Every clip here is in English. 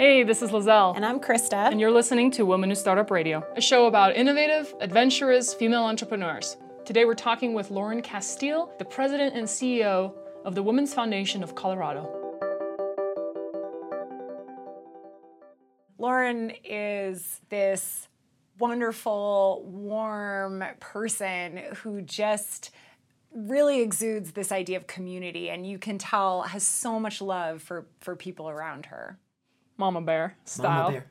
Hey, this is Lizelle. And I'm Krista. And you're listening to Women Who Startup Radio, a show about innovative, adventurous female entrepreneurs. Today we're talking with Lauren Casteel, the president and CEO of the Women's Foundation of Colorado. Lauren is this wonderful, warm person who just really exudes this idea of community and you can tell has so much love for for people around her. Mama bear style. Mama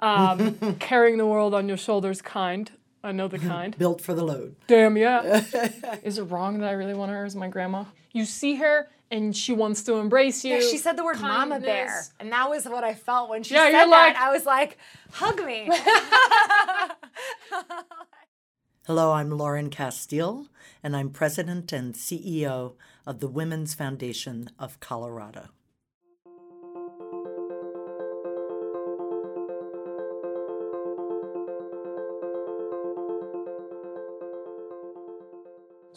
bear. um, carrying the world on your shoulders kind. I know the kind. Built for the load. Damn yeah. Is it wrong that I really want her as my grandma? You see her and she wants to embrace you. Yeah, she said the word Kindness. mama bear. And that was what I felt when she yeah, said that. Like, I was like, hug me. Hello, I'm Lauren Casteel, and I'm president and CEO of the Women's Foundation of Colorado.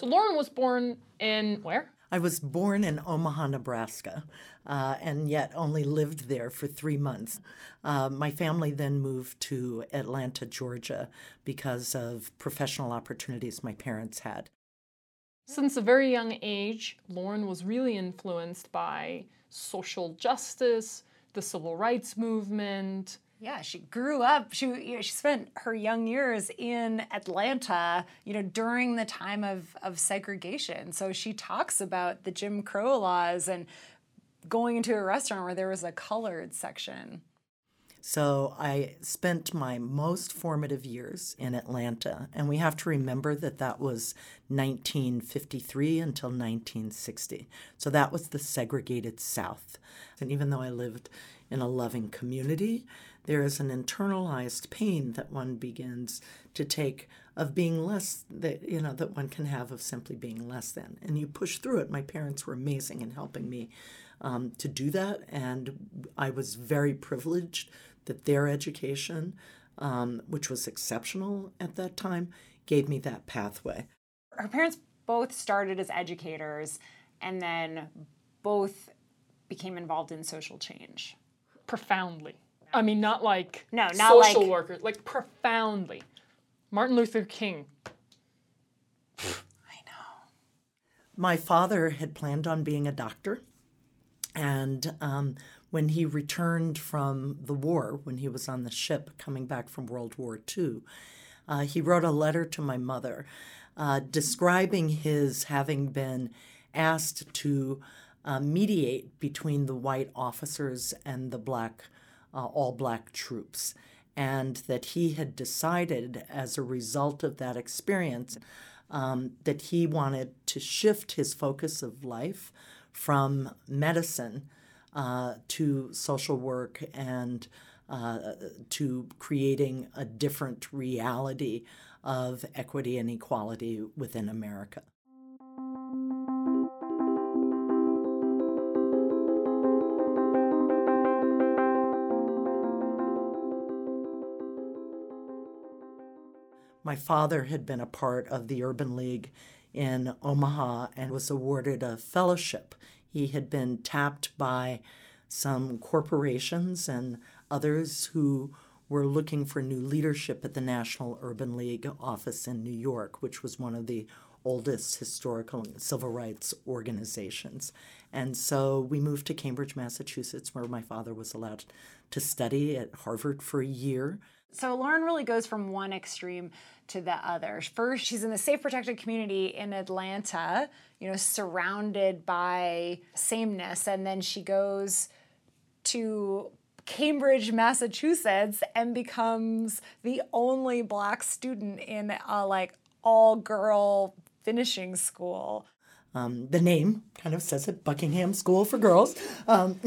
So Lauren was born in where? I was born in Omaha, Nebraska, uh, and yet only lived there for three months. Uh, my family then moved to Atlanta, Georgia, because of professional opportunities my parents had. Since a very young age, Lauren was really influenced by social justice, the civil rights movement, yeah, she grew up. She you know, she spent her young years in Atlanta, you know, during the time of of segregation. So she talks about the Jim Crow laws and going into a restaurant where there was a colored section. So I spent my most formative years in Atlanta, and we have to remember that that was 1953 until 1960. So that was the segregated South. And even though I lived in a loving community, there is an internalized pain that one begins to take of being less that you know that one can have of simply being less than. And you push through it. My parents were amazing in helping me um, to do that. And i was very privileged that their education um, which was exceptional at that time gave me that pathway. Her parents both started as educators and then both became involved in social change. Profoundly I mean, not like no, not social like, workers, like profoundly. Martin Luther King. I know. My father had planned on being a doctor, and um, when he returned from the war, when he was on the ship coming back from World War II, uh, he wrote a letter to my mother uh, describing his having been asked to uh, mediate between the white officers and the black uh, all black troops, and that he had decided as a result of that experience um, that he wanted to shift his focus of life from medicine uh, to social work and uh, to creating a different reality of equity and equality within America. My father had been a part of the Urban League in Omaha and was awarded a fellowship. He had been tapped by some corporations and others who were looking for new leadership at the National Urban League office in New York, which was one of the oldest historical civil rights organizations. And so we moved to Cambridge, Massachusetts, where my father was allowed to study at Harvard for a year. So Lauren really goes from one extreme to the other. First, she's in the safe protected community in Atlanta, you know, surrounded by sameness, and then she goes to Cambridge, Massachusetts, and becomes the only black student in a like all girl finishing school. Um, the name kind of says it Buckingham School for Girls. Um,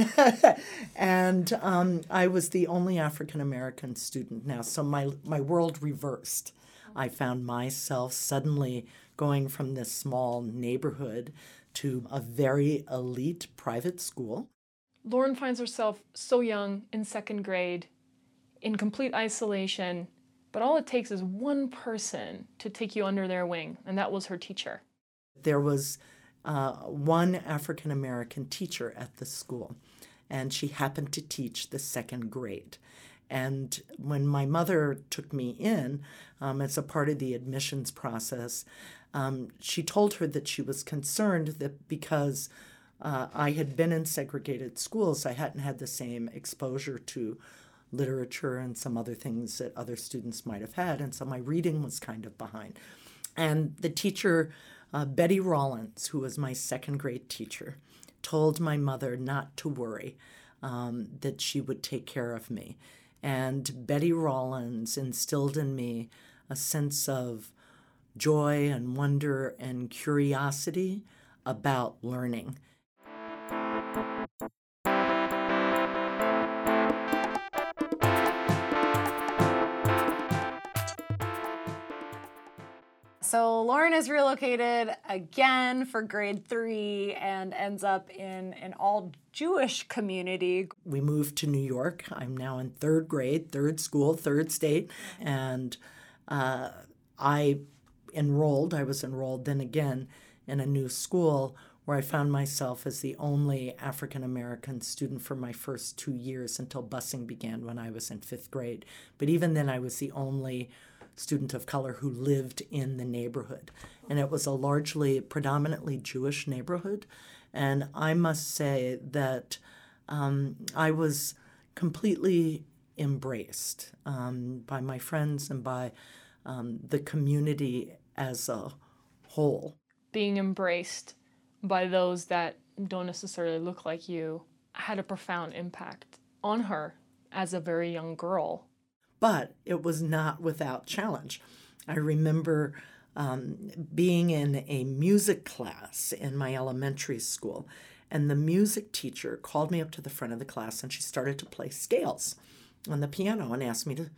and um, I was the only African American student now. So my, my world reversed. I found myself suddenly going from this small neighborhood to a very elite private school. Lauren finds herself so young in second grade, in complete isolation, but all it takes is one person to take you under their wing, and that was her teacher. There was uh, one African American teacher at the school. and she happened to teach the second grade. And when my mother took me in um, as a part of the admissions process, um, she told her that she was concerned that because uh, I had been in segregated schools, I hadn't had the same exposure to literature and some other things that other students might have had. And so my reading was kind of behind. And the teacher, uh, Betty Rollins, who was my second grade teacher, told my mother not to worry, um, that she would take care of me. And Betty Rollins instilled in me a sense of joy and wonder and curiosity about learning. So Lauren is relocated again for grade three and ends up in an all Jewish community. We moved to New York. I'm now in third grade, third school, third state. And uh, I enrolled, I was enrolled then again in a new school where I found myself as the only African American student for my first two years until busing began when I was in fifth grade. But even then, I was the only student of color who lived in the neighborhood. And it was a largely, predominantly Jewish neighborhood. And I must say that um, I was completely embraced um, by my friends and by um, the community as a whole. Being embraced by those that don't necessarily look like you had a profound impact on her as a very young girl but it was not without challenge. I remember um, being in a music class in my elementary school, and the music teacher called me up to the front of the class and she started to play scales on the piano and asked me to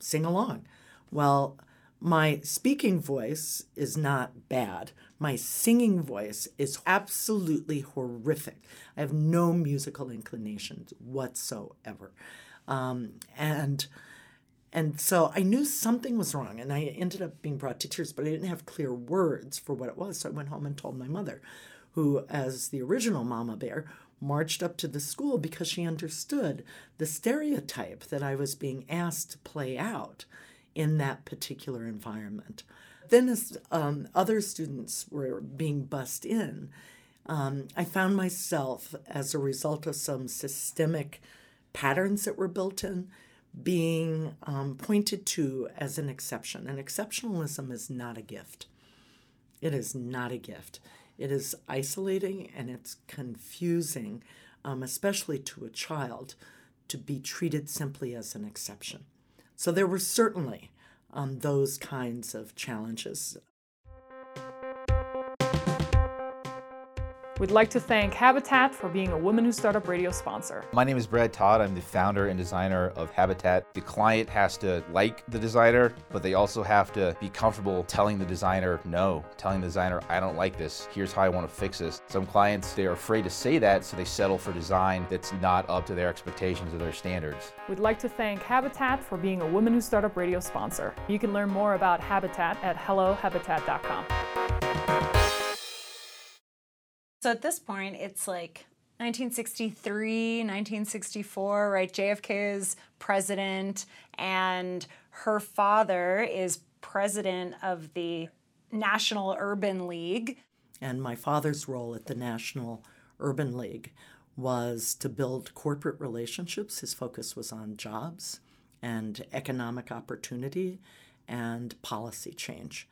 sing along. Well, my speaking voice is not bad. My singing voice is absolutely horrific. I have no musical inclinations whatsoever. Um, and and so I knew something was wrong, and I ended up being brought to tears, but I didn't have clear words for what it was. So I went home and told my mother, who, as the original Mama Bear, marched up to the school because she understood the stereotype that I was being asked to play out in that particular environment. Then, as um, other students were being bussed in, um, I found myself, as a result of some systemic patterns that were built in, being um, pointed to as an exception. And exceptionalism is not a gift. It is not a gift. It is isolating and it's confusing, um, especially to a child, to be treated simply as an exception. So there were certainly um, those kinds of challenges. We'd like to thank Habitat for being a Women Who Startup Radio sponsor. My name is Brad Todd. I'm the founder and designer of Habitat. The client has to like the designer, but they also have to be comfortable telling the designer no, telling the designer, I don't like this. Here's how I want to fix this. Some clients, they are afraid to say that, so they settle for design that's not up to their expectations or their standards. We'd like to thank Habitat for being a Women Who Startup Radio sponsor. You can learn more about Habitat at hellohabitat.com. So at this point, it's like 1963, 1964, right? JFK is president, and her father is president of the National Urban League. And my father's role at the National Urban League was to build corporate relationships. His focus was on jobs and economic opportunity and policy change.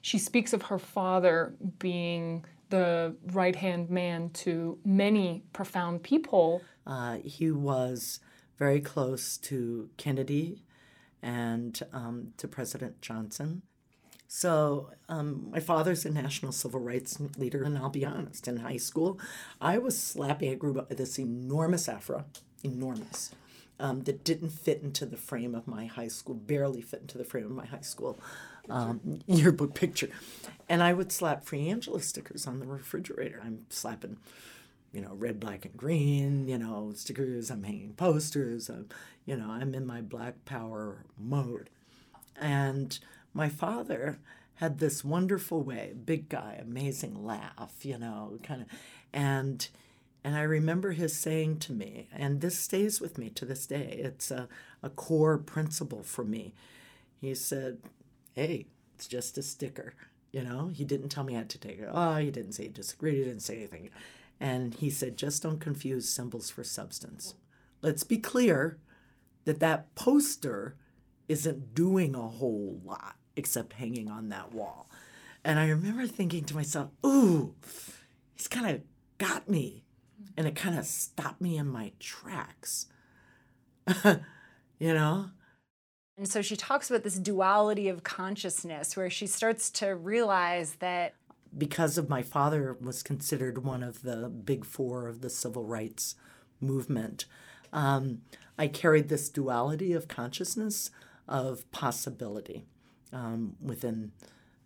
She speaks of her father being the right hand man to many profound people. Uh, he was very close to Kennedy and um, to President Johnson. So, um, my father's a national civil rights leader, and I'll be honest, in high school, I was slapping. I grew this enormous afro, enormous, um, that didn't fit into the frame of my high school, barely fit into the frame of my high school um, yearbook picture. And I would slap Free Angela stickers on the refrigerator. I'm slapping, you know, red, black, and green, you know, stickers. I'm hanging posters. I'm, you know, I'm in my Black Power mode. And my father had this wonderful way, big guy, amazing laugh, you know, kind of, and And I remember his saying to me, and this stays with me to this day, it's a, a core principle for me. He said, Hey, it's just a sticker. You know, he didn't tell me I had to take it. Oh, he didn't say he disagreed, he didn't say anything. And he said, just don't confuse symbols for substance. Let's be clear that that poster isn't doing a whole lot except hanging on that wall. And I remember thinking to myself, ooh, he's kind of got me. And it kind of stopped me in my tracks. you know? And so she talks about this duality of consciousness where she starts to realize that because of my father was considered one of the big four of the civil rights movement, um, I carried this duality of consciousness of possibility um, within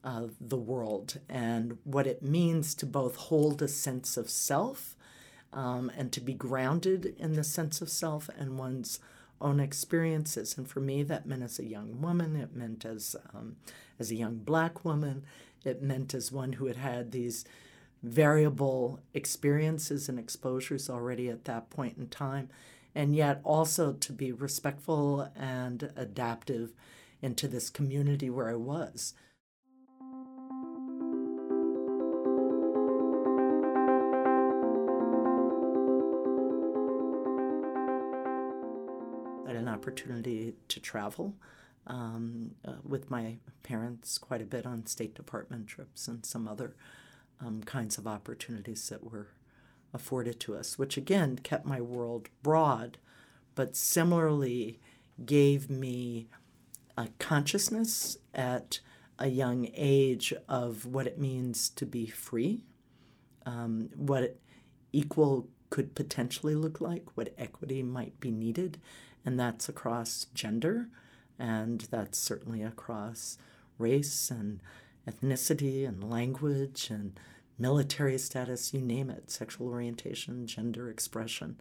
uh, the world and what it means to both hold a sense of self um, and to be grounded in the sense of self and one's own experiences. And for me, that meant as a young woman, it meant as um, as a young black woman, it meant as one who had had these variable experiences and exposures already at that point in time, and yet also to be respectful and adaptive into this community where I was. Opportunity to travel um, uh, with my parents quite a bit on State Department trips and some other um, kinds of opportunities that were afforded to us, which again kept my world broad, but similarly gave me a consciousness at a young age of what it means to be free, um, what equal could potentially look like, what equity might be needed, and that's across gender, and that's certainly across race and ethnicity and language and military status, you name it, sexual orientation, gender expression.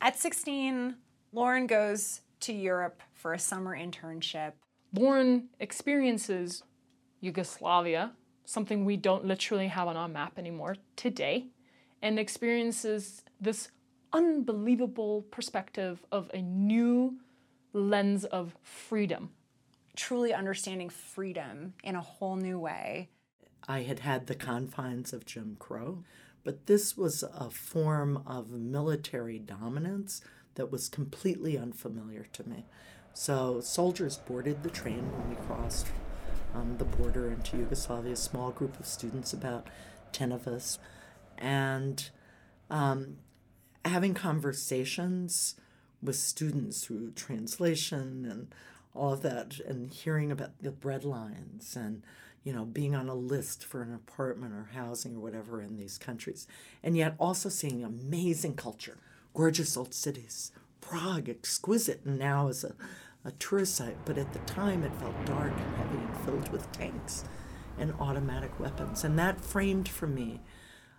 At 16, Lauren goes to Europe for a summer internship. Lauren experiences Yugoslavia, something we don't literally have on our map anymore today, and experiences this unbelievable perspective of a new lens of freedom. Truly understanding freedom in a whole new way. I had had the confines of Jim Crow, but this was a form of military dominance that was completely unfamiliar to me. So soldiers boarded the train when we crossed um, the border into Yugoslavia, a small group of students, about 10 of us, and um, having conversations with students through translation and all of that, and hearing about the bread lines and you know, being on a list for an apartment or housing or whatever in these countries, and yet also seeing amazing culture, gorgeous old cities, Prague, exquisite, and now is a, a tourist site, but at the time it felt dark and heavy and filled with tanks and automatic weapons. And that framed for me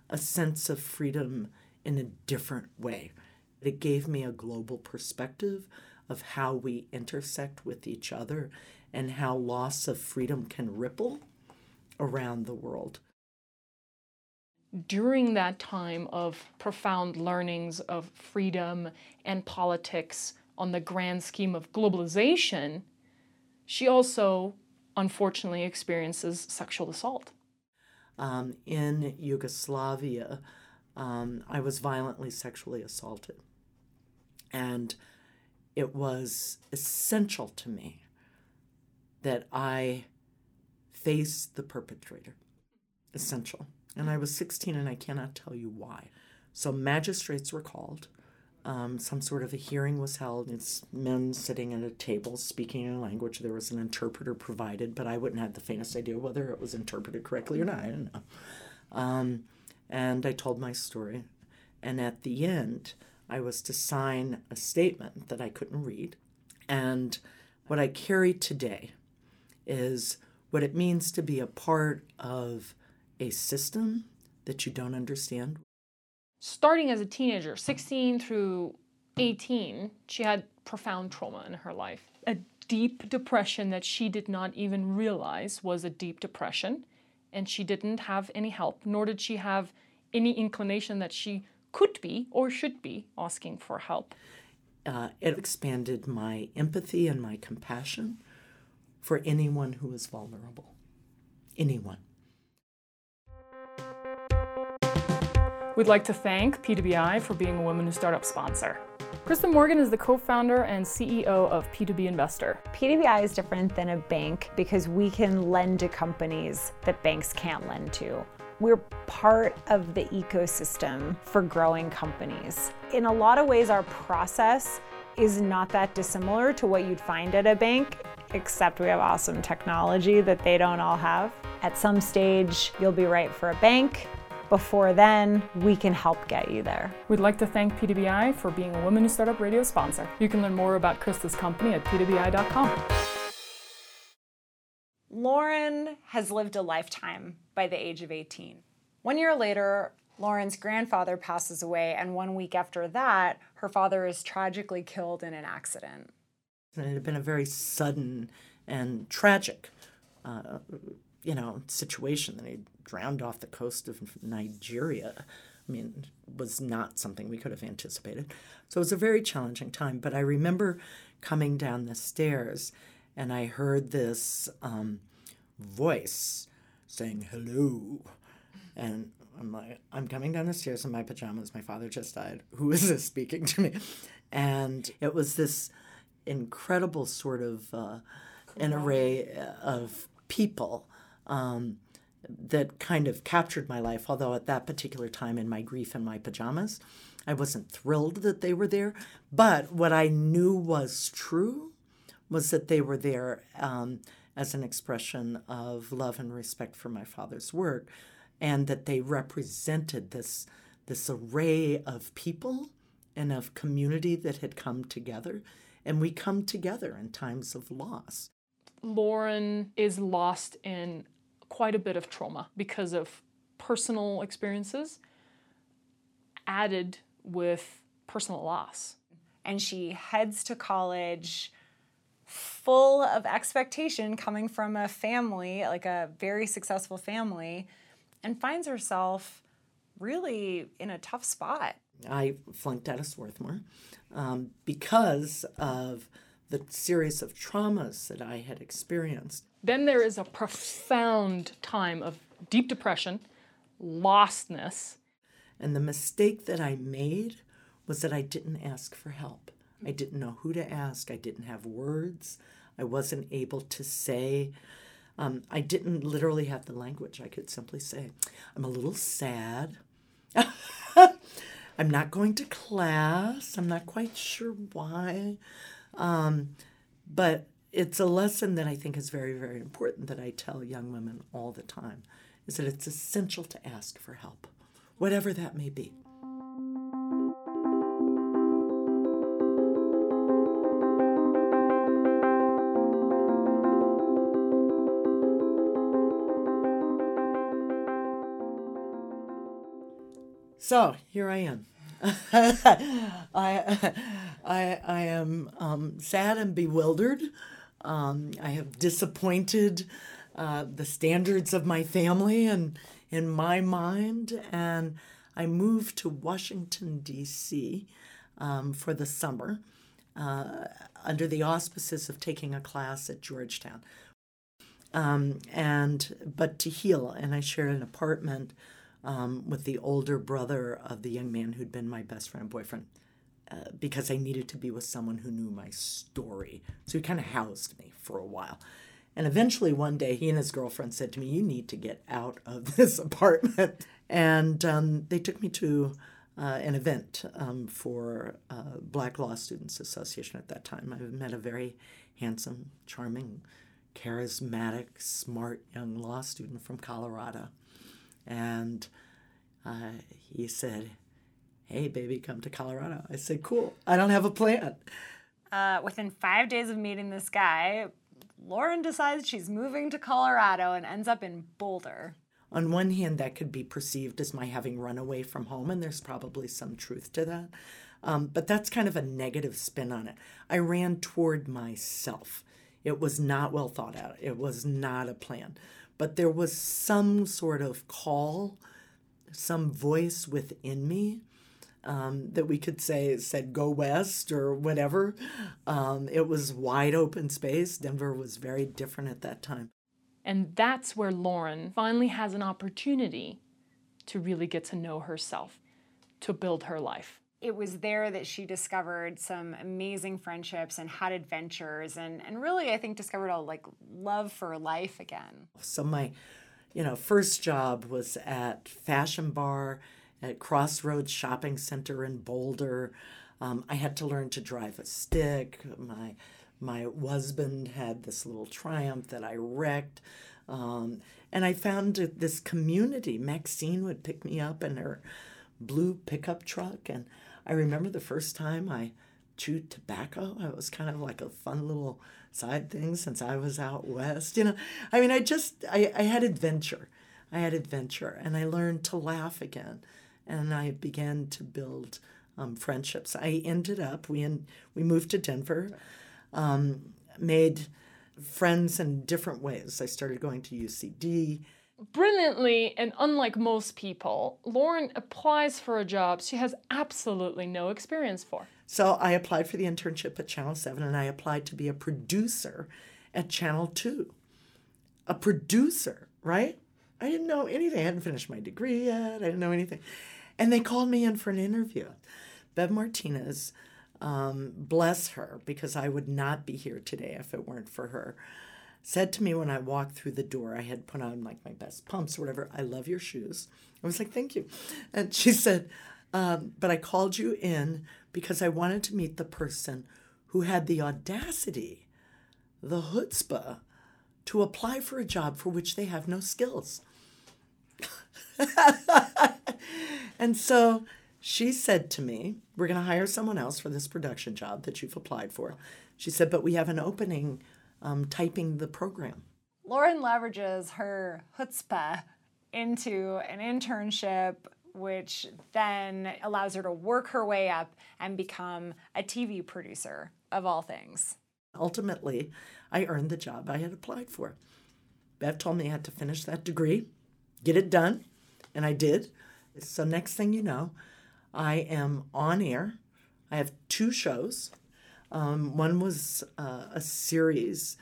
a sense of freedom in a different way. It gave me a global perspective of how we intersect with each other and how loss of freedom can ripple around the world. During that time of profound learnings of freedom and politics on the grand scheme of globalization, she also unfortunately experiences sexual assault. Um, in Yugoslavia, um, I was violently sexually assaulted. And it was essential to me that I face the perpetrator. Essential. And I was 16 and I cannot tell you why. So magistrates were called. Um, some sort of a hearing was held. It's men sitting at a table speaking in a language. There was an interpreter provided, but I wouldn't have the faintest idea whether it was interpreted correctly or not. I don't know. Um, and I told my story. And at the end, I was to sign a statement that I couldn't read. And what I carry today is what it means to be a part of a system that you don't understand. Starting as a teenager, 16 through 18, she had profound trauma in her life. A deep depression that she did not even realize was a deep depression, and she didn't have any help, nor did she have any inclination that she could be or should be asking for help. Uh, it expanded my empathy and my compassion for anyone who is vulnerable. Anyone. We'd like to thank P2BI for being a Women Who Startup sponsor. Krista Morgan is the co founder and CEO of P2B Investor. P2BI is different than a bank because we can lend to companies that banks can't lend to. We're part of the ecosystem for growing companies. In a lot of ways, our process is not that dissimilar to what you'd find at a bank, except we have awesome technology that they don't all have. At some stage, you'll be right for a bank. Before then, we can help get you there. We'd like to thank P2BI for being a Women Who Startup Radio sponsor. You can learn more about Krista's company at p2bi.com. Lauren has lived a lifetime by the age of 18. One year later, Lauren's grandfather passes away, and one week after that, her father is tragically killed in an accident. And it had been a very sudden and tragic, uh, you know, situation that he drowned off the coast of Nigeria. I mean, was not something we could have anticipated. So it was a very challenging time. But I remember coming down the stairs and I heard this um, voice saying, hello. And I'm like, I'm coming down the stairs in my pajamas. My father just died. Who is this speaking to me? And it was this incredible sort of uh, an array of people um, that kind of captured my life. Although at that particular time, in my grief in my pajamas, I wasn't thrilled that they were there. But what I knew was true was that they were there um, as an expression of love and respect for my father's work, and that they represented this this array of people and of community that had come together. And we come together in times of loss. Lauren is lost in quite a bit of trauma because of personal experiences added with personal loss. And she heads to college full of expectation coming from a family, like a very successful family, and finds herself really in a tough spot. I flunked out of Swarthmore um, because of the series of traumas that I had experienced. Then there is a profound time of deep depression, lostness. And the mistake that I made was that I didn't ask for help. I didn't know who to ask. I didn't have words. I wasn't able to say. Um, I didn't literally have the language. I could simply say, I'm a little sad. I'm not going to class. I'm not quite sure why. Um, but it's a lesson that I think is very, very important that I tell young women all the time is that it's essential to ask for help, whatever that may be. So here I am. I, I, I am um, sad and bewildered. Um, I have disappointed uh, the standards of my family and in my mind, and I moved to Washington, D.C. Um, for the summer uh, under the auspices of taking a class at Georgetown. Um, and but to heal, and I shared an apartment um, with the older brother of the young man who'd been my best friend and boyfriend uh, because I needed to be with someone who knew my story. So he kind of housed me for a while. And eventually, one day, he and his girlfriend said to me, You need to get out of this apartment. And um, they took me to uh, an event um, for uh, Black Law Students Association at that time. I met a very handsome, charming, charismatic, smart young law student from Colorado. And uh, he said, hey, baby, come to Colorado. I said, cool. I don't have a plan. Uh, within five days of meeting this guy, Lauren decides she's moving to Colorado and ends up in Boulder. On one hand, that could be perceived as my having run away from home, and there's probably some truth to that. Um, but that's kind of a negative spin on it. I ran toward myself. It was not well thought out, it was not a plan. But there was some sort of call, some voice within me um, that we could say said go west or whatever. Um, it was wide open space. Denver was very different at that time. And that's where Lauren finally has an opportunity to really get to know herself, to build her life. It was there that she discovered some amazing friendships and had adventures and, and really I think discovered a like love for life again. So my, you know, first job was at Fashion Bar at Crossroads Shopping Center in Boulder. Um, I had to learn to drive a stick. My my husband had this little Triumph that I wrecked. Um, and I found this community. Maxine would pick me up in her blue pickup truck. And I remember the first time I chewed tobacco. It was kind of like a fun little side thing since I was out west. You know, I mean, I just, I, I had adventure. I had adventure and I learned to laugh again. And I began to build um, friendships. I ended up, we, in, we moved to Denver um, made friends in different ways. I started going to UCD. Brilliantly, and unlike most people, Lauren applies for a job she has absolutely no experience for. So I applied for the internship at Channel 7 and I applied to be a producer at Channel 2. A producer, right? I didn't know anything. I hadn't finished my degree yet. I didn't know anything. And they called me in for an interview. Bev Martinez um, bless her, because I would not be here today if it weren't for her, said to me when I walked through the door, I had put on like my best pumps or whatever, I love your shoes. I was like, thank you. And she said, um, but I called you in because I wanted to meet the person who had the audacity, the chutzpah, to apply for a job for which they have no skills. and so she said to me, We're going to hire someone else for this production job that you've applied for. She said, But we have an opening um, typing the program. Lauren leverages her chutzpah into an internship, which then allows her to work her way up and become a TV producer, of all things. Ultimately, I earned the job I had applied for. Bev told me I had to finish that degree, get it done, and I did. So, next thing you know, I am on air. I have two shows. Um, one was uh, a series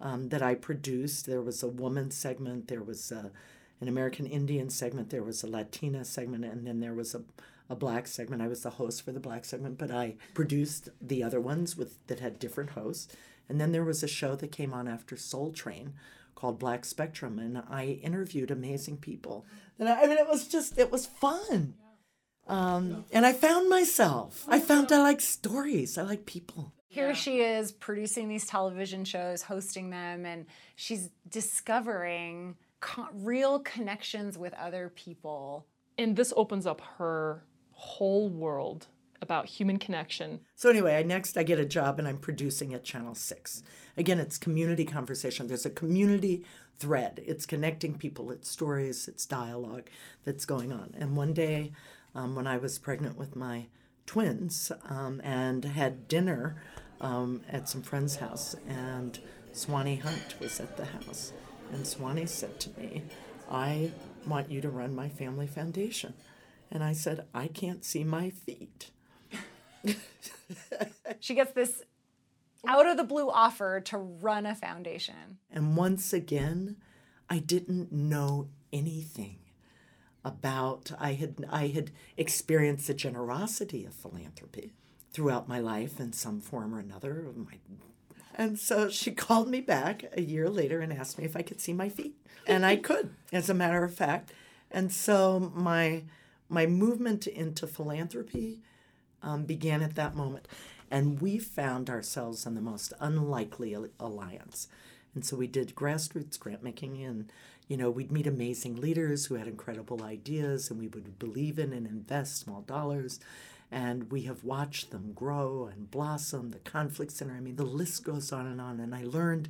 um, that I produced. There was a woman segment, there was a, an American Indian segment, there was a Latina segment, and then there was a, a black segment. I was the host for the black segment, but I produced the other ones with that had different hosts. And then there was a show that came on after Soul Train called Black Spectrum, and I interviewed amazing people. And I, I mean, it was just, it was fun. Um, and I found myself. I found I like stories. I like people. Here she is producing these television shows, hosting them, and she's discovering co- real connections with other people. And this opens up her whole world about human connection. So anyway, I next I get a job and I'm producing at Channel 6. Again, it's community conversation. There's a community thread. It's connecting people, it's stories, it's dialogue that's going on. And one day um, when I was pregnant with my twins um, and had dinner um, at some friend's house. And Swanee Hunt was at the house. And Swanee said to me, I want you to run my family foundation. And I said, I can't see my feet. she gets this out of the blue offer to run a foundation. And once again, I didn't know anything about I had I had experienced the generosity of philanthropy throughout my life in some form or another. My, and so she called me back a year later and asked me if I could see my feet, and I could, as a matter of fact. And so my my movement into philanthropy um, began at that moment, and we found ourselves in the most unlikely alliance. And so we did grassroots grant making and you know, we'd meet amazing leaders who had incredible ideas and we would believe in and invest small dollars. And we have watched them grow and blossom, the conflict center. I mean, the list goes on and on. And I learned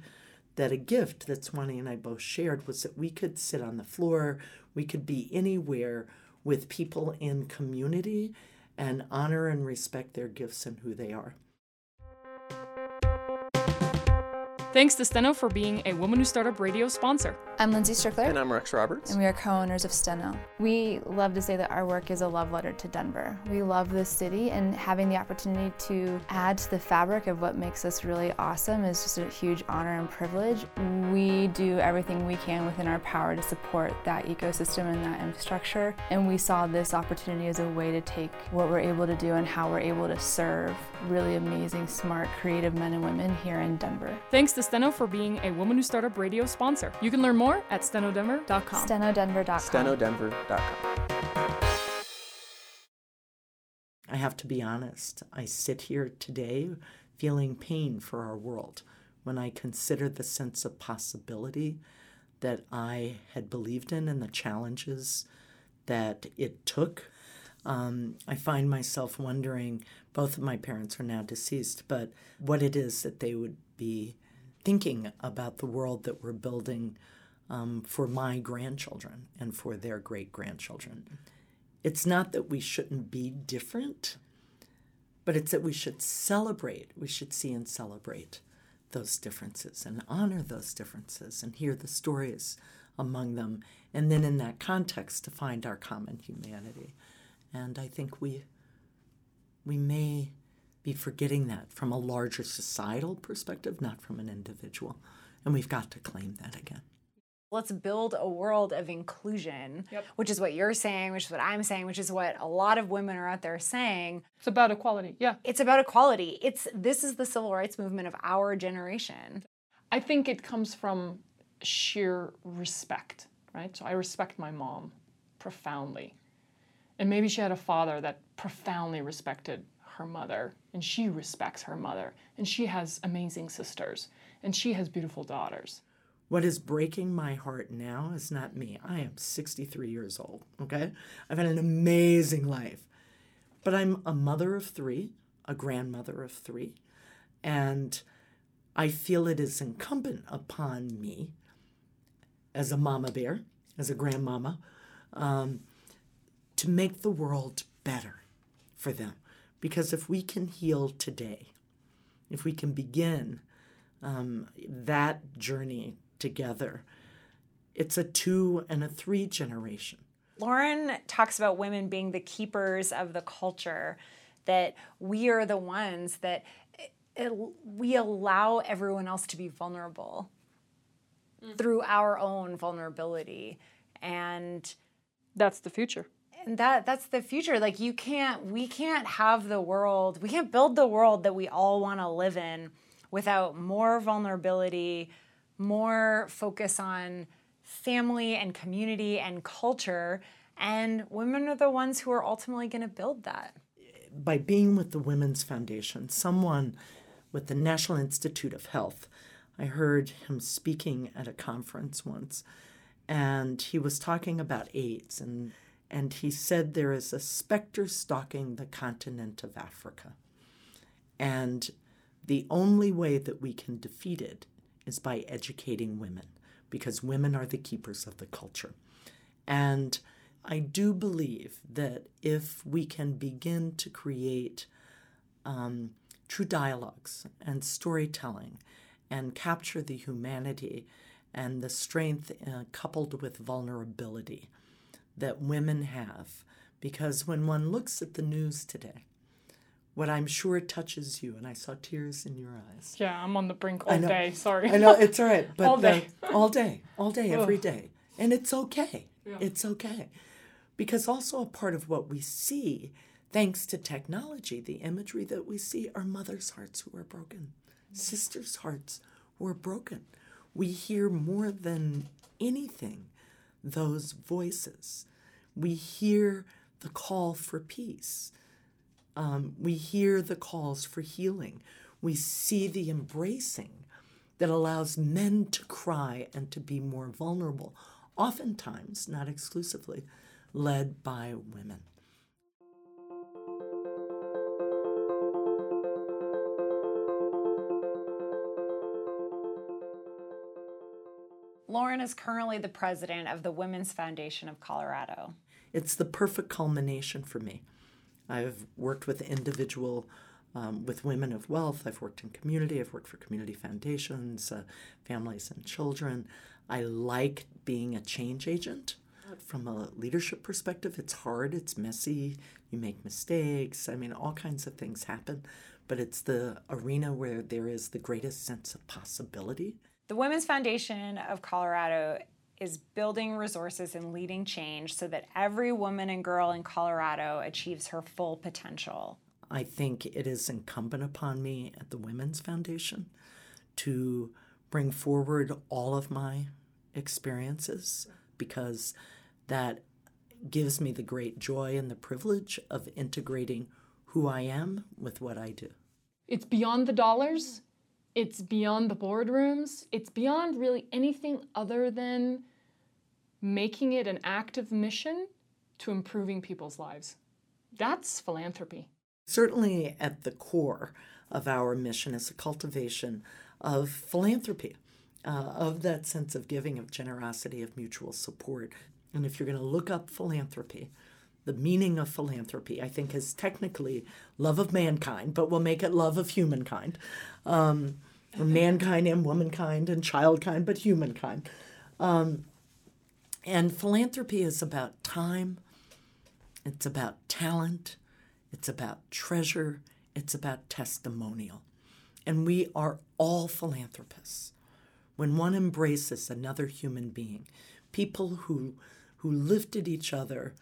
that a gift that Swanee and I both shared was that we could sit on the floor, we could be anywhere with people in community and honor and respect their gifts and who they are. Thanks to Steno for being a Woman Who Startup Radio sponsor. I'm Lindsay Strickler. And I'm Rex Roberts. And we are co owners of Steno. We love to say that our work is a love letter to Denver. We love this city, and having the opportunity to add to the fabric of what makes us really awesome is just a huge honor and privilege. We do everything we can within our power to support that ecosystem and that infrastructure. And we saw this opportunity as a way to take what we're able to do and how we're able to serve really amazing, smart, creative men and women here in Denver. Thanks to Steno for being a Woman Who Startup Radio sponsor. You can learn more at stenodenver.com. Stenodenver.com. Stenodenver.com. I have to be honest. I sit here today feeling pain for our world when I consider the sense of possibility that I had believed in and the challenges that it took. Um, I find myself wondering both of my parents are now deceased, but what it is that they would be thinking about the world that we're building um, for my grandchildren and for their great grandchildren. It's not that we shouldn't be different, but it's that we should celebrate, we should see and celebrate those differences and honor those differences and hear the stories among them. And then in that context, to find our common humanity. And I think we, we may be forgetting that from a larger societal perspective, not from an individual. And we've got to claim that again. Let's build a world of inclusion, Yep. which is what you're saying, which is what I'm saying, which is what a lot of women are out there saying. It's about equality. Yeah. It's about equality. It's this is the civil rights movement of our generation. I think it comes from sheer respect, right? So I respect my mom profoundly. And maybe she had a father that profoundly respected her mother, and she respects her mother, and she has amazing sisters, and she has beautiful daughters. What is breaking my heart now is not me. I am 63 years old, okay? I've had an amazing life. But I'm a mother of three, a grandmother of three, and I feel it is incumbent upon me as a mama bear, as a grandmama, um, to make the world better for them. Because if we can heal today, if we can begin um, that journey together, it's a two and a three generation. Lauren talks about women being the keepers of the culture, that we are the ones that it, we allow everyone else to be vulnerable mm. through our own vulnerability. And That's the future. That that's the future. Like you can't we can't have the world we can't build the world that we all want to live in without more vulnerability more focus on family and community and culture. And women are the ones who are ultimately going to build that. By being with the Women's Foundation, someone with the National Institute of Health, I heard him speaking at a conference once, and he was talking about AIDS, and, and he said there is a specter stalking the continent of Africa. And the only way that we can defeat it is by educating women, because women are the keepers of the culture. And I do believe that if we can begin to create um, true dialogues and storytelling and capture the humanity and the strength uh, coupled with vulnerability that women have, because when one looks at the news today, what I'm sure touches you, and I saw tears in your eyes. Yeah, I'm on the brink all know. day. Sorry. I know it's all right, but All the- day. all day, all day, every day, and it's okay. It's okay, because also a part of what we see, thanks to technology, the imagery that we see are mothers' hearts who are broken, sisters' hearts who are broken. We hear more than anything those voices. We hear the call for peace. Um, we hear the calls for healing. We see the embracing that allows men to cry and to be more vulnerable, oftentimes, not exclusively, led by women. Lauren is currently the president of the women's foundation of colorado It's the perfect culmination for me. I've worked with individual um, with women of wealth. I've worked in community. I've worked for community foundations, uh, families and children. I like being a change agent. From a leadership perspective, it's hard, it's messy, you make mistakes. I mean, all kinds of things happen, but it's the arena where there is the greatest sense of possibility. The Women's Foundation of Colorado is building resources and leading change so that every woman and girl in Colorado achieves her full potential. I think it is incumbent upon me at the Women's Foundation to bring forward all of my experiences because that gives me the great joy and the privilege of integrating who I am with what I do. It's beyond the dollars, it's beyond the boardrooms, it's beyond really anything other than making it an active mission to improving people's lives. That's philanthropy. Certainly, at the core of our mission is a cultivation of philanthropy, uh, of that sense of giving, of generosity, of mutual support. And if you're going to look up philanthropy, the meaning of philanthropy, I think, is technically love of mankind, but we'll make it love of humankind. Um, mankind and womankind and childkind, but humankind. Um, and philanthropy is about time, it's about talent, it's about treasure, it's about testimonial. And we are all philanthropists. When one embraces another human being, people who, who lifted each other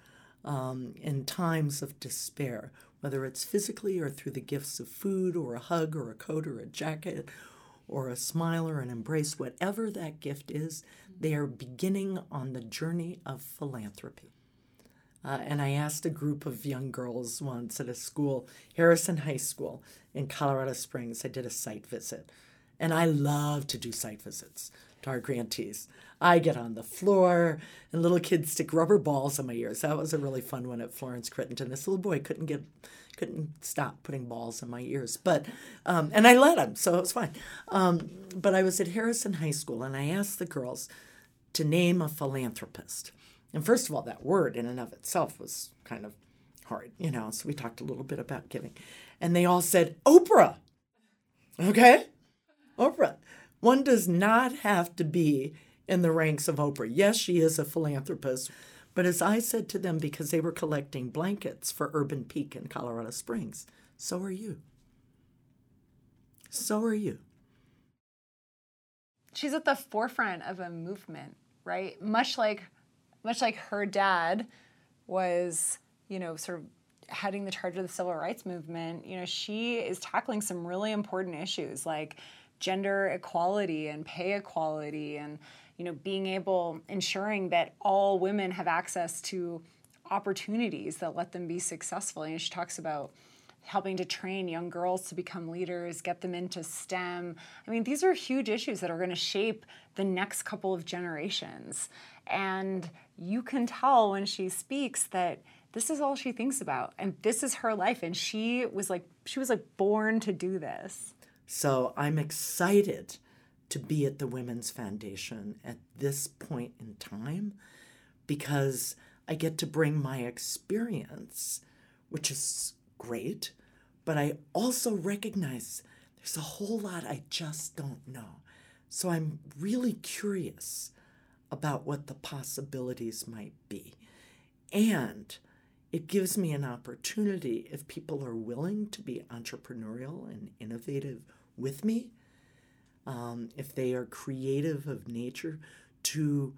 um, in times of despair, whether it's physically or through the gifts of food or a hug or a coat or a jacket or a smile or an embrace, whatever that gift is, they are beginning on the journey of philanthropy. Uh, and I asked a group of young girls once at a school, Harrison High School in Colorado Springs. I did a site visit. And I love to do site visits to our grantees. I get on the floor, and little kids stick rubber balls in my ears. That was a really fun one at Florence Crittenton. This little boy couldn't get, couldn't stop putting balls in my ears, but, um, and I let him, so it was fine. Um, but I was at Harrison High School, and I asked the girls to name a philanthropist. And first of all, that word in and of itself was kind of hard, you know. So we talked a little bit about giving, and they all said Oprah. Okay, Oprah. One does not have to be in the ranks of Oprah. Yes, she is a philanthropist, but as I said to them, because they were collecting blankets for Urban Peak in Colorado Springs, so are you. So are you. She's at the forefront of a movement, right? Much like much like her dad was, you know, sort of heading the charge of the civil rights movement, you know, she is tackling some really important issues like gender equality and pay equality and you know being able ensuring that all women have access to opportunities that let them be successful. Know she talks about helping to train young girls to become leaders get them into stem. I mean these are huge issues that are going to shape the next couple of generations. And you can tell when she speaks that this is all she thinks about and this is her life and she was like she was like born to do this. So I'm excited to be at the Women's Foundation at this point in time because I get to bring my experience, which is great, but I also recognize there's a whole lot I just don't know. So I'm really curious about what the possibilities might be. And it gives me an opportunity if people are willing to be entrepreneurial and innovative with me, um, if they are creative of nature, to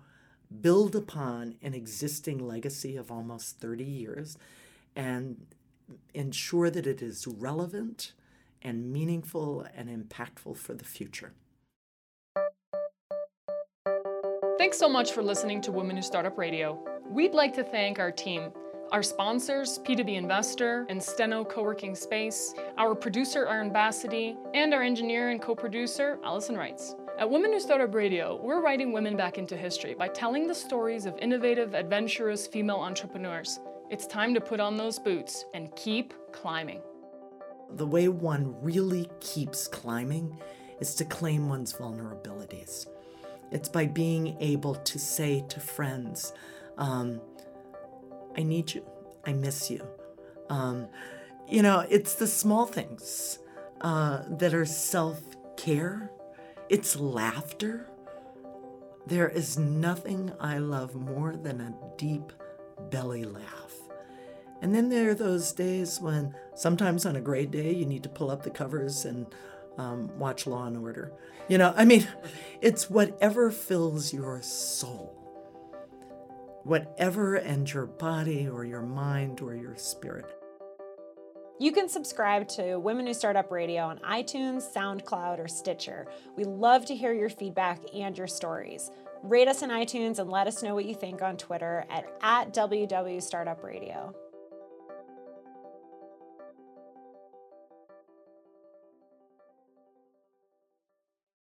build upon an existing legacy of almost 30 years and ensure that it is relevant and meaningful and impactful for the future. Thanks so much for listening to Women Who Startup Radio. We'd like to thank our team, our sponsors, P2B Investor and Steno Co-working Space, our producer, Aaron Bassity, and our engineer and co-producer, Allison Wrights. At Women Who Startup Radio, we're writing women back into history by telling the stories of innovative, adventurous female entrepreneurs. It's time to put on those boots and keep climbing. The way one really keeps climbing is to claim one's vulnerabilities. It's by being able to say to friends, um, I need you, I miss you. Um, You know, it's the small things uh, that are self care, it's laughter. There is nothing I love more than a deep belly laugh. And then there are those days when sometimes on a great day you need to pull up the covers and um, watch Law and Order. You know, I mean, it's whatever fills your soul, whatever and your body or your mind or your spirit. You can subscribe to Women Who Startup Radio on iTunes, SoundCloud, or Stitcher. We love to hear your feedback and your stories. Rate us in iTunes and let us know what you think on Twitter at, at WW Startup Radio.